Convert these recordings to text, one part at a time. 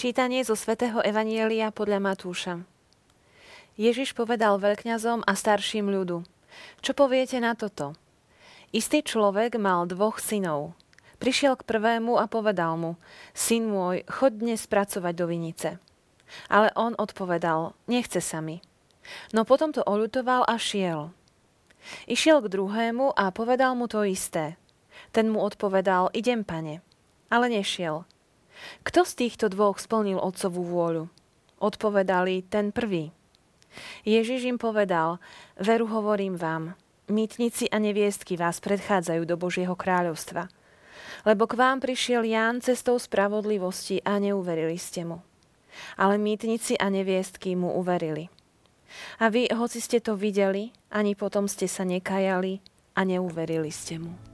Čítanie zo svätého Evanielia podľa Matúša. Ježiš povedal veľkňazom a starším ľudu. Čo poviete na toto? Istý človek mal dvoch synov. Prišiel k prvému a povedal mu, syn môj, chod dnes pracovať do vinice. Ale on odpovedal, nechce sa mi. No potom to oľutoval a šiel. Išiel k druhému a povedal mu to isté. Ten mu odpovedal, idem pane. Ale nešiel. Kto z týchto dvoch splnil otcovú vôľu? Odpovedali ten prvý. Ježiš im povedal, veru hovorím vám, mýtnici a neviestky vás predchádzajú do Božieho kráľovstva. Lebo k vám prišiel Ján cestou spravodlivosti a neuverili ste mu. Ale mýtnici a neviestky mu uverili. A vy, hoci ste to videli, ani potom ste sa nekajali a neuverili ste mu.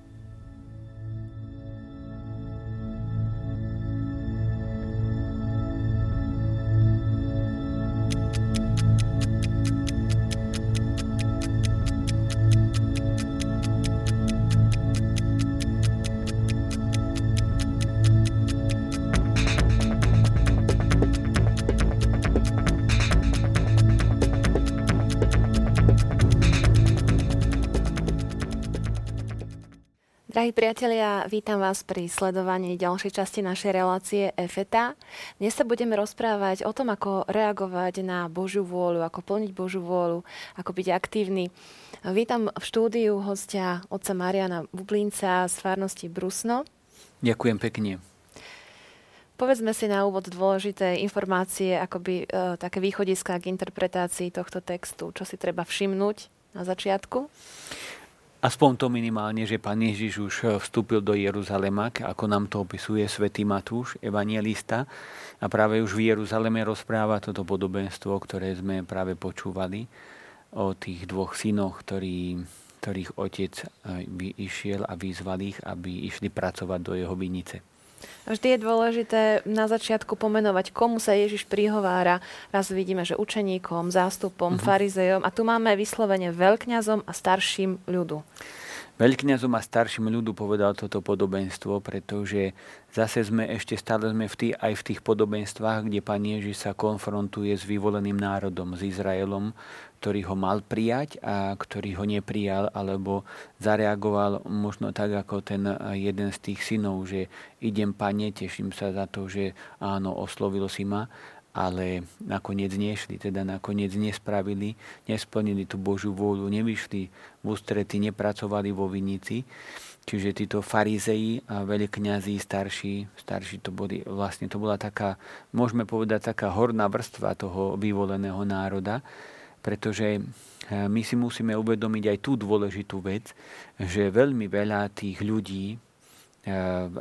Drahí priatelia, vítam vás pri sledovaní ďalšej časti našej relácie EFETA. Dnes sa budeme rozprávať o tom, ako reagovať na Božiu vôľu, ako plniť Božiu vôľu, ako byť aktívny. Vítam v štúdiu hostia otca Mariana Bublinca z farnosti Brusno. Ďakujem pekne. Povedzme si na úvod dôležité informácie, akoby e, také východiska k interpretácii tohto textu. Čo si treba všimnúť na začiatku? Aspoň to minimálne, že pán Ježiš už eh, vstúpil do Jeruzalema, ako nám to opisuje svätý Matúš, evangelista. A práve už v Jeruzaleme rozpráva toto podobenstvo, ktoré sme práve počúvali o tých dvoch synoch, ktorí, ktorých otec eh, išiel a vyzval ich, aby išli pracovať do jeho vinice. Vždy je dôležité na začiatku pomenovať, komu sa Ježiš prihovára. Raz vidíme, že učeníkom, zástupom, uh-huh. farizejom a tu máme vyslovene veľkňazom a starším ľudu. Veľkňazom a starším ľudu povedal toto podobenstvo, pretože zase sme ešte stále sme v tý, aj v tých podobenstvách, kde Pán Ježiš sa konfrontuje s vyvoleným národom, s Izraelom, ktorý ho mal prijať a ktorý ho neprijal, alebo zareagoval možno tak ako ten jeden z tých synov, že idem, Pane, teším sa za to, že áno, oslovil si ma, ale nakoniec nešli, teda nakoniec nespravili, nesplnili tú Božiu vôľu, nevyšli v ústrety, nepracovali vo vinici. Čiže títo farizei a veľkňazí, starší, starší to boli, vlastne to bola taká, môžeme povedať, taká horná vrstva toho vyvoleného národa, pretože eh, my si musíme uvedomiť aj tú dôležitú vec, že veľmi veľa tých ľudí,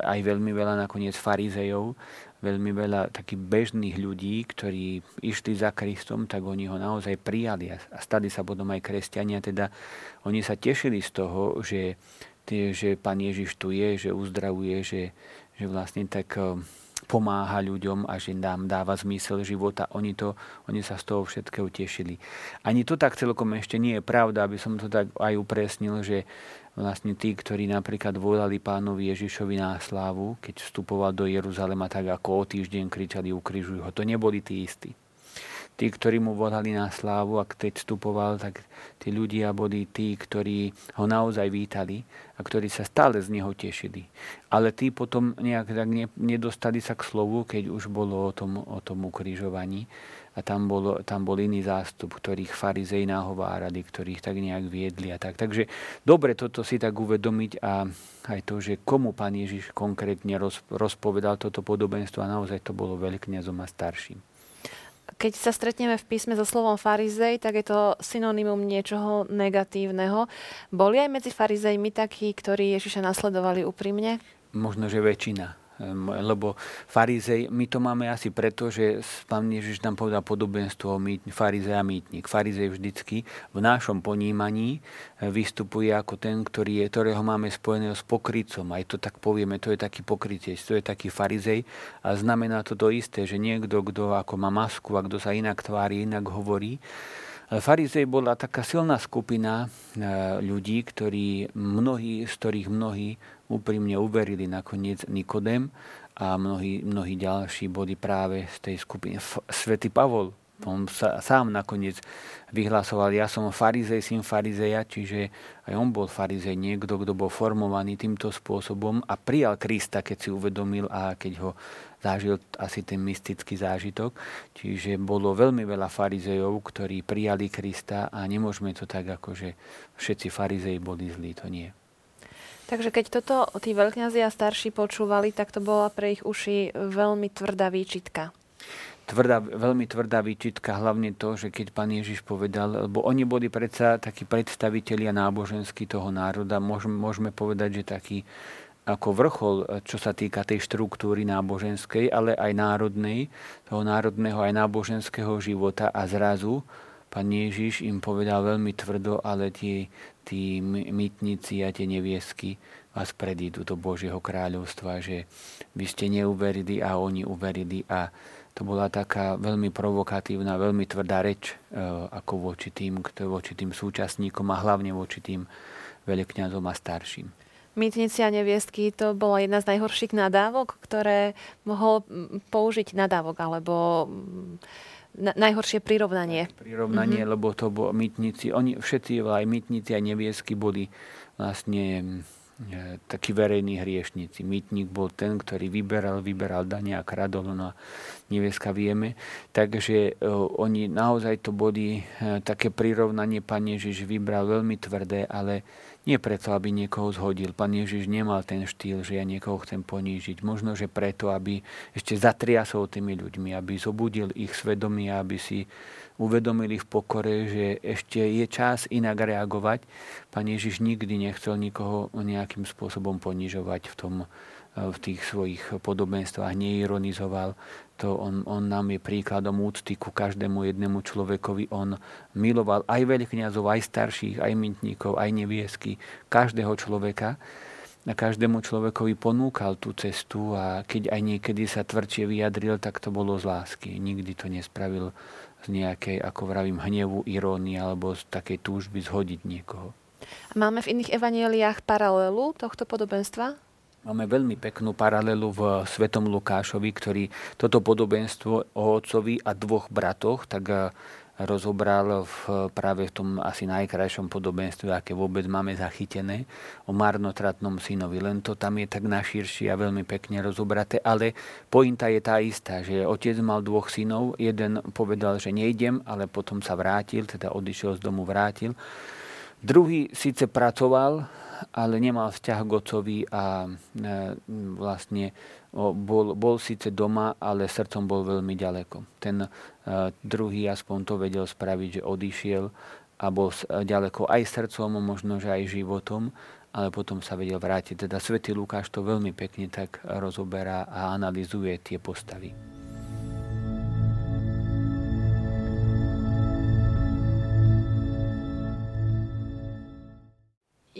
aj veľmi veľa nakoniec farizejov, veľmi veľa takých bežných ľudí, ktorí išli za Kristom, tak oni ho naozaj prijali a stali sa potom aj kresťania. Teda oni sa tešili z toho, že, že Pán Ježiš tu je, že uzdravuje, že, že vlastne tak eh, pomáha ľuďom a že nám dáva zmysel života. Oni, to, oni sa z toho všetkého tešili. Ani to tak celkom ešte nie je pravda, aby som to tak aj upresnil, že vlastne tí, ktorí napríklad volali pánovi Ježišovi na slávu, keď vstupoval do Jeruzalema, tak ako o týždeň kričali ukrižuj ho. To neboli tí istí. Tí, ktorí mu volali na slávu a keď vstupoval, tak tí ľudia boli tí, ktorí ho naozaj vítali a ktorí sa stále z neho tešili. Ale tí potom nejak tak nedostali sa k slovu, keď už bolo o tom, o tom ukrižovaní a tam, bol, tam bol iný zástup, ktorých farizej nahovárali, ktorých tak nejak viedli a tak. Takže dobre toto si tak uvedomiť a aj to, že komu pán Ježiš konkrétne roz, rozpovedal toto podobenstvo a naozaj to bolo veľkňazom a starším. Keď sa stretneme v písme so slovom farizej, tak je to synonymum niečoho negatívneho. Boli aj medzi farizejmi takí, ktorí Ježiša nasledovali úprimne? Možno, že väčšina lebo farizej, my to máme asi preto, že pán Ježiš nám povedal podobenstvo farizej a mýtnik. Farizej vždycky v našom ponímaní e, vystupuje ako ten, ktorý je, ktorého máme spojeného s pokrycom. Aj to tak povieme, to je taký pokrytec, to je taký farizej a znamená to to isté, že niekto, kto ako má masku a kto sa inak tvári, inak hovorí, Farizej bola taká silná skupina e, ľudí, ktorí mnohí, z ktorých mnohí úprimne uverili nakoniec Nikodem a mnohí, mnohí ďalší boli práve z tej skupiny. Svetý Pavol on sa, sám nakoniec vyhlasoval, ja som farizej, syn farizeja, čiže aj on bol farizej, niekto, kto bol formovaný týmto spôsobom a prijal Krista, keď si uvedomil a keď ho zažil asi ten mystický zážitok. Čiže bolo veľmi veľa farizejov, ktorí prijali Krista a nemôžeme to tak, ako že všetci farizeji boli zlí, to nie. Takže keď toto tí veľkňazi a starší počúvali, tak to bola pre ich uši veľmi tvrdá výčitka. Tvrdá, veľmi tvrdá výčitka, hlavne to, že keď pán Ježiš povedal, lebo oni boli predsa takí predstavitelia náboženskí toho národa, môžeme, môžeme povedať, že taký ako vrchol, čo sa týka tej štruktúry náboženskej, ale aj národnej, toho národného aj náboženského života. A zrazu pán Ježiš im povedal veľmi tvrdo, ale tie, tí mytníci a tie neviesky vás predídu do Božieho kráľovstva, že vy ste neuverili a oni uverili a to bola taká veľmi provokatívna, veľmi tvrdá reč e, ako voči tým, voči tým súčasníkom a hlavne voči tým veľkňazom a starším. Mýtnici a neviestky to bola jedna z najhorších nadávok, ktoré mohol použiť nadávok alebo na, najhoršie prirovnanie. Prirovnanie, mm-hmm. lebo to bolo mýtnici, oni všetci aj mýtnici a neviestky boli vlastne E, takí verejní hriešnici. Mýtnik bol ten, ktorý vyberal, vyberal dania a kradol, no a nevieska vieme. Takže uh, oni naozaj to boli uh, také prirovnanie, pán Ježiš vybral veľmi tvrdé, ale nie preto, aby niekoho zhodil. Pán Ježiš nemal ten štýl, že ja niekoho chcem ponížiť. Možno, že preto, aby ešte zatriasol tými ľuďmi, aby zobudil ich svedomie, aby si uvedomili v pokore, že ešte je čas inak reagovať. Pán Ježiš nikdy nechcel nikoho nejakým spôsobom ponižovať v, tom, v tých svojich podobenstvách, neironizoval. To on, on nám je príkladom úcty ku každému jednému človekovi. On miloval aj veľkňazov, aj starších, aj mytníkov, aj neviesky, každého človeka a každému človekovi ponúkal tú cestu a keď aj niekedy sa tvrdšie vyjadril, tak to bolo z lásky. Nikdy to nespravil z nejakej, ako vravím, hnevu, irónie alebo z takej túžby zhodiť niekoho. Máme v iných evanieliách paralelu tohto podobenstva? Máme veľmi peknú paralelu v Svetom Lukášovi, ktorý toto podobenstvo o otcovi a dvoch bratoch tak rozobral v, práve v tom asi najkrajšom podobenstve, aké vôbec máme zachytené, o marnotratnom synovi. Len to tam je tak naširšie a veľmi pekne rozobraté, ale pointa je tá istá, že otec mal dvoch synov, jeden povedal, že nejdem, ale potom sa vrátil, teda odišiel z domu, vrátil. Druhý síce pracoval, ale nemal vzťah k otcovi a e, vlastne bol, bol síce doma, ale srdcom bol veľmi ďaleko. Ten uh, druhý aspoň to vedel spraviť, že odišiel a bol ďaleko aj srdcom, možno že aj životom, ale potom sa vedel vrátiť. Teda svätý Lukáš to veľmi pekne tak rozoberá a analizuje tie postavy.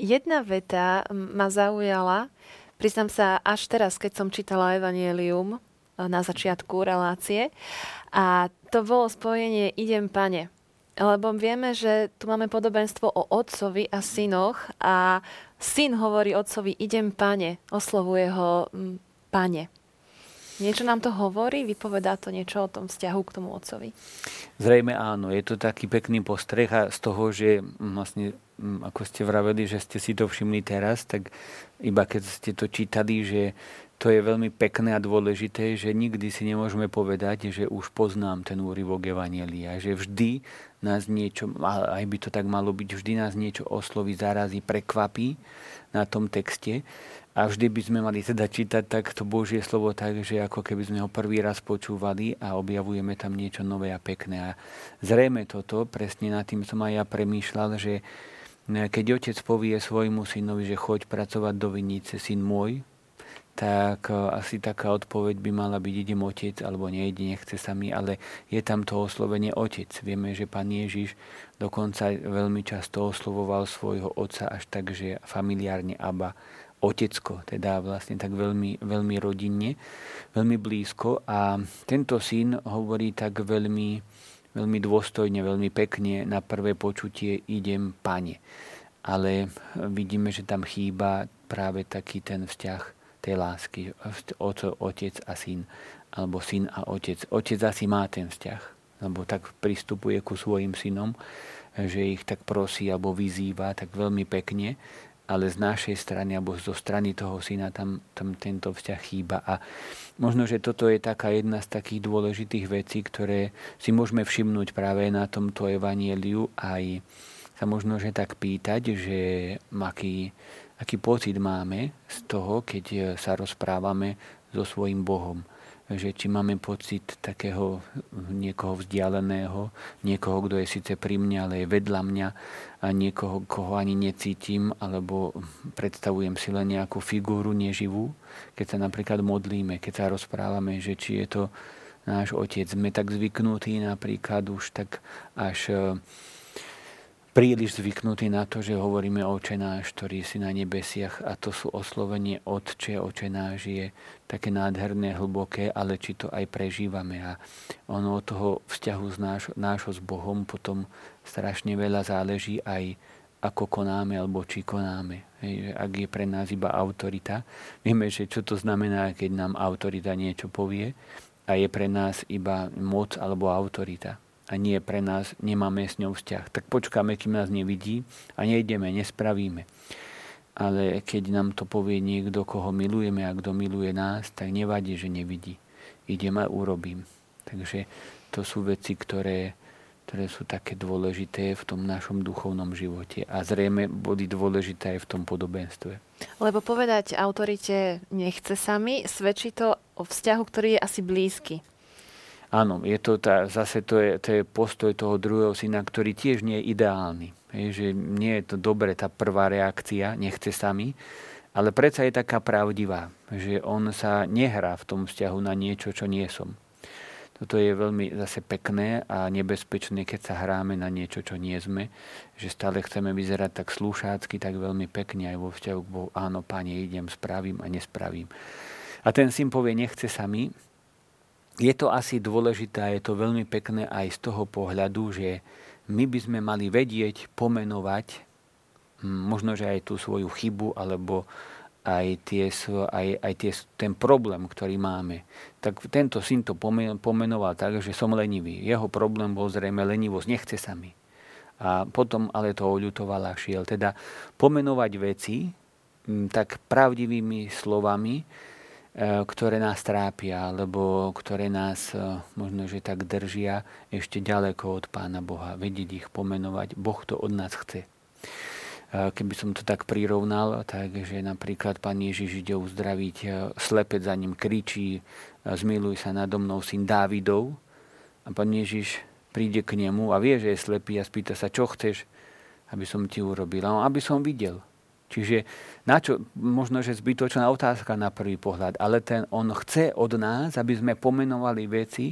Jedna veta ma zaujala, Priznám sa, až teraz, keď som čítala Evangelium e, na začiatku relácie, a to bolo spojenie idem pane. Lebo vieme, že tu máme podobenstvo o otcovi a synoch a syn hovorí otcovi idem pane, oslovuje ho pane. Niečo nám to hovorí? Vypovedá to niečo o tom vzťahu k tomu otcovi? Zrejme áno. Je to taký pekný postreh a z toho, že vlastne, ako ste vraveli, že ste si to všimli teraz, tak iba keď ste to čítali, že to je veľmi pekné a dôležité, že nikdy si nemôžeme povedať, že už poznám ten úryvok Evanielia, že vždy nás niečo, aj by to tak malo byť, vždy nás niečo osloví, zarazí, prekvapí na tom texte. A vždy by sme mali teda čítať tak to Božie slovo tak, že ako keby sme ho prvý raz počúvali a objavujeme tam niečo nové a pekné. A zrejme toto, presne nad tým som aj ja premýšľal, že keď otec povie svojmu synovi, že choď pracovať do vinice, syn môj, tak e, asi taká odpoveď by mala byť idem otec, alebo nejde, nechce sa mi, ale je tam to oslovenie otec. Vieme, že pán Ježiš dokonca veľmi často oslovoval svojho otca až tak, že familiárne Aba, otecko, teda vlastne tak veľmi, veľmi rodinne, veľmi blízko a tento syn hovorí tak veľmi, veľmi dôstojne, veľmi pekne na prvé počutie idem pane. Ale vidíme, že tam chýba práve taký ten vzťah tej lásky, oco, otec a syn, alebo syn a otec. Otec asi má ten vzťah, lebo tak pristupuje ku svojim synom, že ich tak prosí alebo vyzýva tak veľmi pekne, ale z našej strany alebo zo strany toho syna tam, tam tento vzťah chýba. A možno, že toto je taká jedna z takých dôležitých vecí, ktoré si môžeme všimnúť práve na tomto evanieliu aj sa možno, že tak pýtať, že aký, aký pocit máme z toho, keď sa rozprávame so svojím Bohom že či máme pocit takého niekoho vzdialeného, niekoho, kto je síce pri mne, ale je vedľa mňa a niekoho, koho ani necítim, alebo predstavujem si len nejakú figúru neživú, keď sa napríklad modlíme, keď sa rozprávame, že či je to náš otec. Sme tak zvyknutí napríklad už tak až príliš zvyknutí na to, že hovoríme Oče náš, ktorý si na nebesiach a to sú oslovenie Otče, Oče náš je také nádherné, hlboké, ale či to aj prežívame a ono od toho vzťahu z náš, nášho s Bohom potom strašne veľa záleží aj ako konáme alebo či konáme. Hej, ak je pre nás iba autorita, vieme, že čo to znamená, keď nám autorita niečo povie a je pre nás iba moc alebo autorita a nie pre nás, nemáme s ňou vzťah. Tak počkáme, kým nás nevidí a nejdeme, nespravíme. Ale keď nám to povie niekto, koho milujeme a kto miluje nás, tak nevadí, že nevidí. Idem a urobím. Takže to sú veci, ktoré, ktoré sú také dôležité v tom našom duchovnom živote. A zrejme boli dôležité aj v tom podobenstve. Lebo povedať autorite nechce sami, svedčí to o vzťahu, ktorý je asi blízky. Áno, je to tá, zase to je, to je postoj toho druhého syna, ktorý tiež nie je ideálny. Je, že nie je to dobre tá prvá reakcia, nechce sami, ale predsa je taká pravdivá, že on sa nehrá v tom vzťahu na niečo, čo nie som. Toto je veľmi zase pekné a nebezpečné, keď sa hráme na niečo, čo nie sme, že stále chceme vyzerať tak slúšácky, tak veľmi pekne aj vo vzťahu k Bohu. Áno, páne, idem, spravím a nespravím. A ten syn povie, nechce sami, je to asi dôležité a je to veľmi pekné aj z toho pohľadu, že my by sme mali vedieť, pomenovať možno, že aj tú svoju chybu alebo aj, tie, aj, aj tie, ten problém, ktorý máme. Tak tento syn to pomenoval tak, že som lenivý. Jeho problém bol zrejme lenivosť, nechce sa mi. A potom ale to oľutoval a šiel. Teda pomenovať veci tak pravdivými slovami, ktoré nás trápia, alebo ktoré nás e, možno, že tak držia ešte ďaleko od Pána Boha. Vedieť ich pomenovať. Boh to od nás chce. E, keby som to tak prirovnal, tak že napríklad Pán Ježiš ide uzdraviť, slepec za ním kričí, zmiluj sa nado mnou syn Dávidov a Pán Ježiš príde k nemu a vie, že je slepý a spýta sa, čo chceš, aby som ti urobil. A aby som videl. Čiže na čo, možno, že zbytočná otázka na prvý pohľad, ale ten, on chce od nás, aby sme pomenovali veci,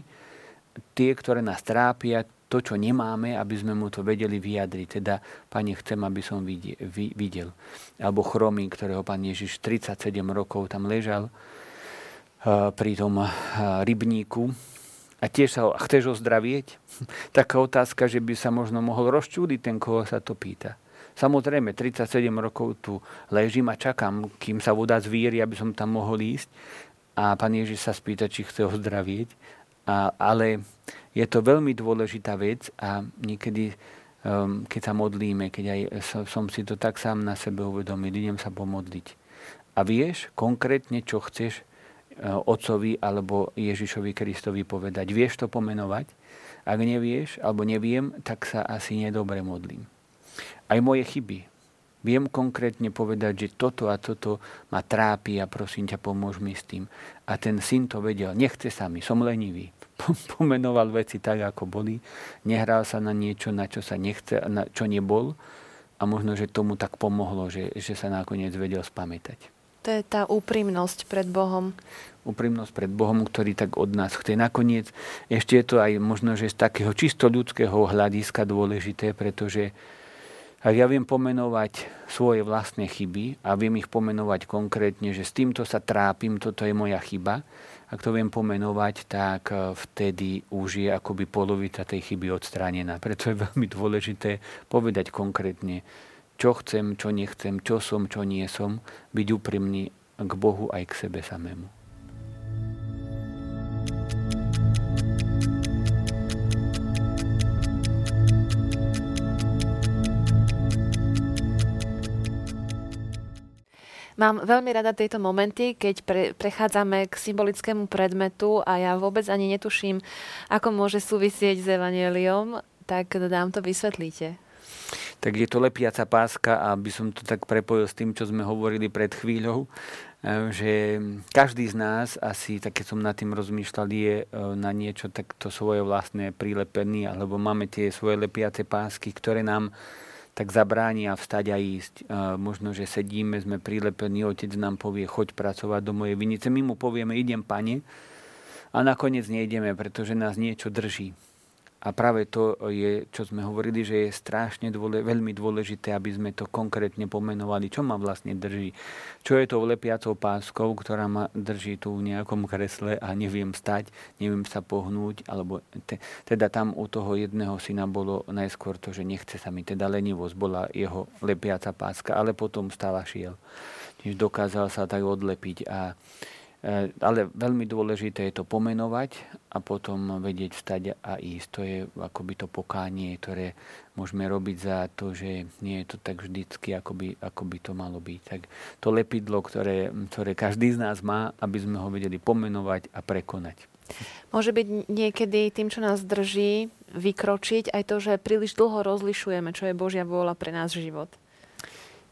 tie, ktoré nás trápia, to, čo nemáme, aby sme mu to vedeli vyjadriť. Teda, Pane, chcem, aby som videl. Alebo chromý, ktorého Pán Ježiš 37 rokov tam ležal eh, pri tom eh, rybníku a tiež sa ho, chceš ozdravieť? Taká otázka, že by sa možno mohol rozčúdiť ten, koho sa to pýta. Samozrejme, 37 rokov tu ležím a čakám, kým sa voda zvíri, aby som tam mohol ísť. A pán Ježiš sa spýta, či chce ho zdravieť. A, ale je to veľmi dôležitá vec a niekedy, um, keď sa modlíme, keď aj som si to tak sám na sebe uvedomil, idem sa pomodliť. A vieš konkrétne, čo chceš uh, Otcovi alebo Ježišovi Kristovi povedať. Vieš to pomenovať? Ak nevieš alebo neviem, tak sa asi nedobre modlím aj moje chyby. Viem konkrétne povedať, že toto a toto ma trápi a prosím ťa, pomôž mi s tým. A ten syn to vedel, nechce sa mi, som lenivý. Pomenoval veci tak, ako boli. Nehral sa na niečo, na čo sa nechce, na čo nebol. A možno, že tomu tak pomohlo, že, že sa nakoniec vedel spamätať. To je tá úprimnosť pred Bohom. Úprimnosť pred Bohom, ktorý tak od nás chce. Nakoniec ešte je to aj možno, že z takého čisto ľudského hľadiska dôležité, pretože ak ja viem pomenovať svoje vlastné chyby a viem ich pomenovať konkrétne, že s týmto sa trápim, toto je moja chyba, ak to viem pomenovať, tak eh, vtedy už je akoby polovica tej chyby odstránená. Preto je veľmi dôležité povedať konkrétne, čo chcem, čo nechcem, čo som, čo nie som, byť úprimný k Bohu aj k sebe samému. Mám veľmi rada tieto momenty, keď pre, prechádzame k symbolickému predmetu a ja vôbec ani netuším, ako môže súvisieť s Evangeliom, tak dám to vysvetlíte. Tak je to lepiaca páska a by som to tak prepojil s tým, čo sme hovorili pred chvíľou, e, že každý z nás asi, tak keď som nad tým rozmýšľal, je e, na niečo takto svoje vlastné prilepený, alebo máme tie svoje lepiace pásky, ktoré nám tak zabránia vstať a ísť. A možno, že sedíme, sme prilepení, otec nám povie, choď pracovať do mojej vinice. My mu povieme, idem, pane, a nakoniec nejdeme, pretože nás niečo drží. A práve to je, čo sme hovorili, že je strašne dôle, veľmi dôležité, aby sme to konkrétne pomenovali, čo ma vlastne drží. Čo je to lepiacou páskou, ktorá ma drží tu v nejakom kresle a neviem stať, neviem sa pohnúť, alebo te, teda tam u toho jedného syna bolo najskôr to, že nechce sa mi, teda lenivosť bola jeho lepiaca páska, ale potom stala šiel. Čiže dokázal sa tak odlepiť a ale veľmi dôležité je to pomenovať a potom vedieť vstať a ísť. To je akoby to pokánie, ktoré môžeme robiť za to, že nie je to tak vždycky, ako by, ako by to malo byť. Tak to lepidlo, ktoré, ktoré každý z nás má, aby sme ho vedeli pomenovať a prekonať. Môže byť niekedy tým, čo nás drží, vykročiť aj to, že príliš dlho rozlišujeme, čo je Božia vôľa pre nás život.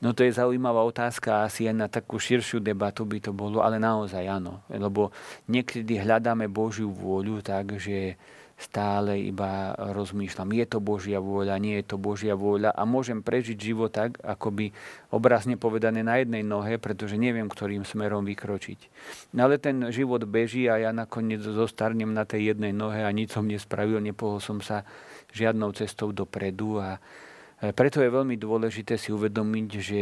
No to je zaujímavá otázka, asi aj na takú širšiu debatu by to bolo, ale naozaj áno. Lebo niekedy hľadáme Božiu vôľu tak, že stále iba rozmýšľam, je to Božia vôľa, nie je to Božia vôľa a môžem prežiť život tak, ako by obrazne povedané na jednej nohe, pretože neviem, ktorým smerom vykročiť. No ale ten život beží a ja nakoniec zostarnem na tej jednej nohe a nič som nespravil, nepohol som sa žiadnou cestou dopredu a, preto je veľmi dôležité si uvedomiť, že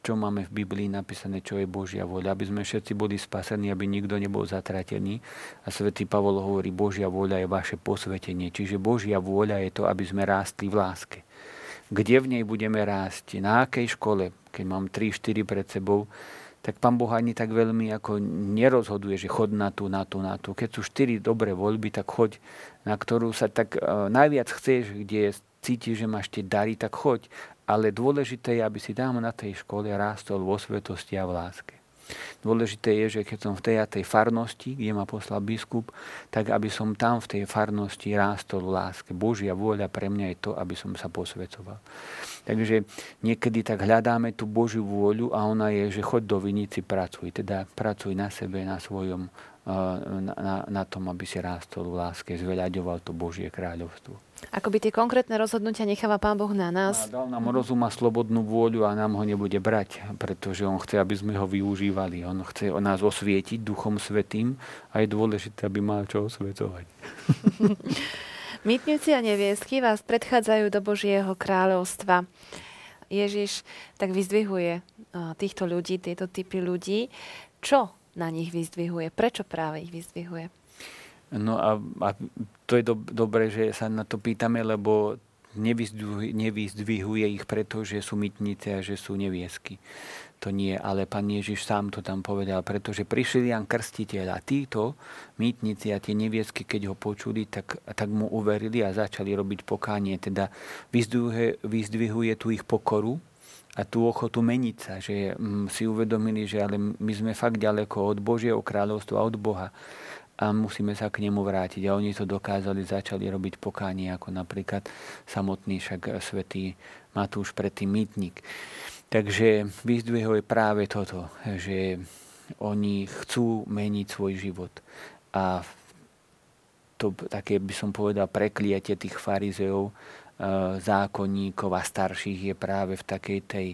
čo máme v Biblii napísané, čo je Božia vôľa, aby sme všetci boli spasení, aby nikto nebol zatratený. A svätý Pavol hovorí, Božia vôľa je vaše posvetenie. Čiže Božia vôľa je to, aby sme rástli v láske. Kde v nej budeme rásť? Na akej škole? Keď mám 3-4 pred sebou, tak pán Boh ani tak veľmi ako nerozhoduje, že chod na tú, na tú, na tú. Keď sú štyri dobré voľby, tak choď, na ktorú sa tak uh, najviac chceš, kde je cítiš, že máš tie dary, tak choď. Ale dôležité je, aby si tam na tej škole rástol vo svetosti a v láske. Dôležité je, že keď som v tej a tej farnosti, kde ma poslal biskup, tak aby som tam v tej farnosti rástol v láske. Božia vôľa pre mňa je to, aby som sa posvetoval. Takže niekedy tak hľadáme tú Božiu vôľu a ona je, že choď do vinici, pracuj. Teda pracuj na sebe, na svojom, na, na, na tom, aby si rástol v láske, zveľaďoval to Božie kráľovstvo. Ako by tie konkrétne rozhodnutia necháva Pán Boh na nás. A dal nám rozum a slobodnú vôľu a nám ho nebude brať, pretože On chce, aby sme ho využívali. On chce nás osvietiť Duchom Svetým a je dôležité, aby mal čo osvetovať. Mýtnici a neviesky vás predchádzajú do Božieho kráľovstva. Ježiš tak vyzdvihuje týchto ľudí, tieto typy ľudí. Čo na nich vyzdvihuje? Prečo práve ich vyzdvihuje? No a, a to je do, dobré, že sa na to pýtame, lebo nevyzdvihuje, nevyzdvihuje ich preto, že sú mytnice a že sú neviesky. To nie, ale pán Ježiš sám to tam povedal, pretože prišiel Jan Krstiteľ a títo mýtnici a tie neviesky, keď ho počuli, tak, tak mu uverili a začali robiť pokánie. Teda vyzdvihuje, vyzdvihuje tú ich pokoru, a tú ochotu meniť sa, že mm, si uvedomili, že ale my sme fakt ďaleko od Božieho kráľovstva, od Boha a musíme sa k nemu vrátiť. A oni to dokázali, začali robiť pokánie, ako napríklad samotný však svätý Matúš predtým mýtnik. Takže vyzdvihuje práve toto, že oni chcú meniť svoj život. A to také by som povedal prekliatie tých farizeov, e, zákonníkov a starších je práve v takej tej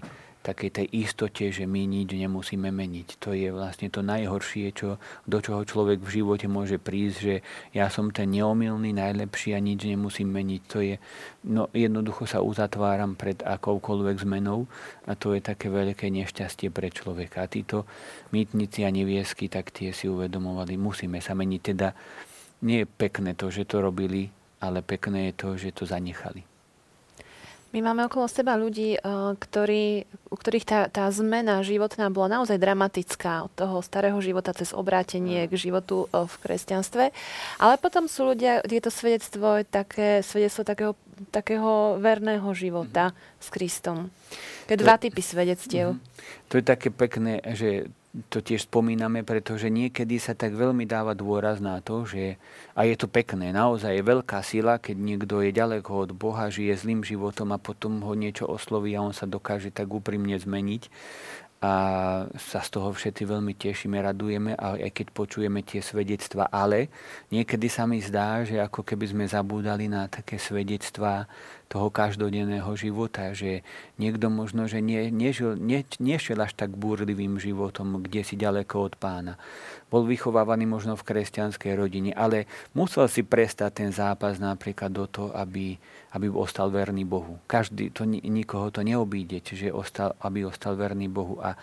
takej tej istote, že my nič nemusíme meniť. To je vlastne to najhoršie, čo, do čoho človek v živote môže prísť, že ja som ten neomilný, najlepší a nič nemusím meniť. To je, no jednoducho sa uzatváram pred akoukoľvek zmenou a to je také veľké nešťastie pre človeka. A títo mýtnici a neviesky, tak tie si uvedomovali, musíme sa meniť. Teda nie je pekné to, že to robili, ale pekné je to, že to zanechali. My máme okolo seba ľudí, eh, ktorí, u ktorých tá, tá zmena životná bola naozaj dramatická od toho starého života cez obrátenie k životu eh, v kresťanstve. Ale potom sú ľudia, je to svedectvo, také, svedectvo takého, takého verného života mm-hmm. s Kristom. To je dva typy svedectiev. Mm-hmm. To je také pekné, že to tiež spomíname, pretože niekedy sa tak veľmi dáva dôraz na to, že, a je to pekné, naozaj je veľká sila, keď niekto je ďaleko od Boha, žije zlým životom a potom ho niečo osloví a on sa dokáže tak úprimne zmeniť. A sa z toho všetci veľmi tešíme, radujeme, aj keď počujeme tie svedectva, ale niekedy sa mi zdá, že ako keby sme zabúdali na také svedectvá toho každodenného života, že niekto možno, že nie, nežil, nie, nešiel až tak búrlivým životom, kde si ďaleko od pána. Bol vychovávaný možno v kresťanskej rodine, ale musel si prestať ten zápas napríklad do toho, aby, aby ostal verný Bohu. Každý, to, nikoho to neobíde, čiže ostal, aby ostal verný Bohu. A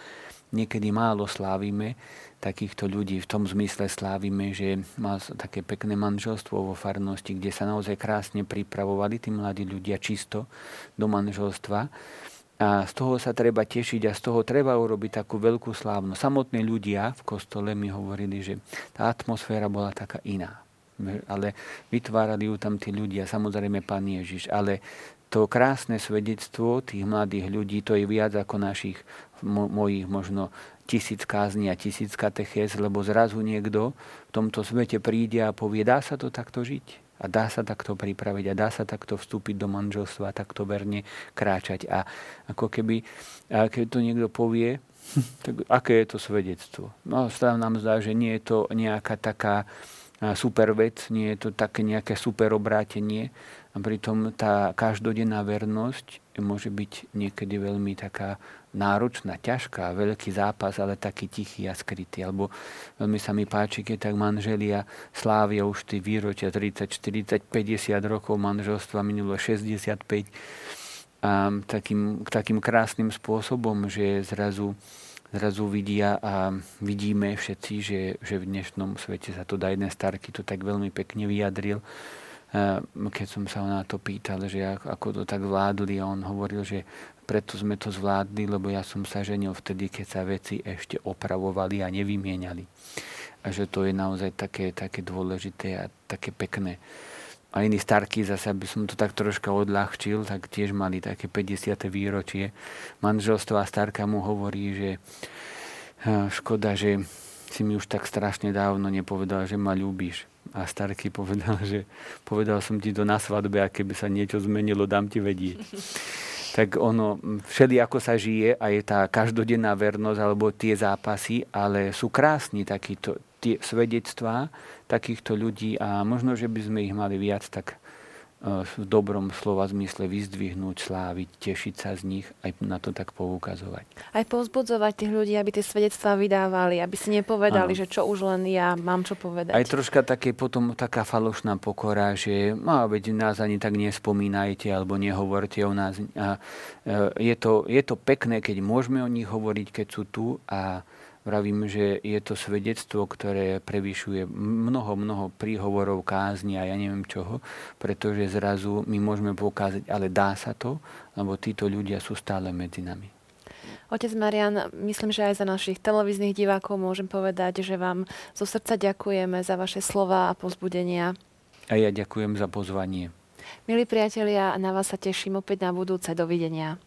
niekedy málo slávime takýchto ľudí. V tom zmysle slávime, že má také pekné manželstvo vo farnosti, kde sa naozaj krásne pripravovali tí mladí ľudia čisto do manželstva. A z toho sa treba tešiť a z toho treba urobiť takú veľkú slávnu. Samotní ľudia v kostole mi hovorili, že tá atmosféra bola taká iná. Ale vytvárali ju tam tí ľudia, samozrejme Pán Ježiš. Ale to krásne svedectvo tých mladých ľudí, to je viac ako našich mo- mojich možno tisíc kázni a tisíc katechéz, lebo zrazu niekto v tomto svete príde a povie, dá sa to takto žiť. A dá sa takto pripraviť a dá sa takto vstúpiť do manželstva, takto verne kráčať. A ako keby, a keď to niekto povie, tak aké je to svedectvo? No, stále nám zdá, že nie je to nejaká taká super vec, nie je to také nejaké super obrátenie. A pritom tá každodenná vernosť môže byť niekedy veľmi taká náročná, ťažká, veľký zápas, ale taký tichý a skrytý. Alebo veľmi sa mi páči, keď tak manželia slávia už tí výročia 30, 40, 50 rokov manželstva, minulo 65 a takým, takým krásnym spôsobom, že zrazu, zrazu vidia a vidíme všetci, že, že v dnešnom svete sa to dá. Jeden starky to tak veľmi pekne vyjadril, keď som sa na to pýtal, že ako to tak vládli on hovoril, že preto sme to zvládli, lebo ja som sa ženil vtedy, keď sa veci ešte opravovali a nevymieniali. A že to je naozaj také, také dôležité a také pekné. A iní starky, zase aby som to tak troška odľahčil, tak tiež mali také 50. výročie manželstva a starka mu hovorí, že škoda, že si mi už tak strašne dávno nepovedal, že ma ľúbiš. A starky povedal, že povedal som ti to na svadbe a keby sa niečo zmenilo, dám ti vedieť. tak ono, všeli ako sa žije a je tá každodenná vernosť alebo tie zápasy, ale sú krásni takíto tie svedectvá takýchto ľudí a možno, že by sme ich mali viac tak v dobrom slova zmysle vyzdvihnúť, sláviť, tešiť sa z nich, aj na to tak poukazovať. Aj povzbudzovať tých ľudí, aby tie svedectvá vydávali, aby si nepovedali, ano. že čo už len ja mám čo povedať. Aj troška také potom taká falošná pokora, že má veď nás ani tak nespomínajte alebo nehovorte o nás. A, e, je, to, je to pekné, keď môžeme o nich hovoriť, keď sú tu a Vravím, že je to svedectvo, ktoré prevyšuje mnoho, mnoho príhovorov, kázni a ja neviem čoho, pretože zrazu my môžeme pokázať, ale dá sa to, lebo títo ľudia sú stále medzi nami. Otec Marian, myslím, že aj za našich televíznych divákov môžem povedať, že vám zo srdca ďakujeme za vaše slova a pozbudenia. A ja ďakujem za pozvanie. Milí priatelia, na vás sa teším opäť na budúce. Dovidenia.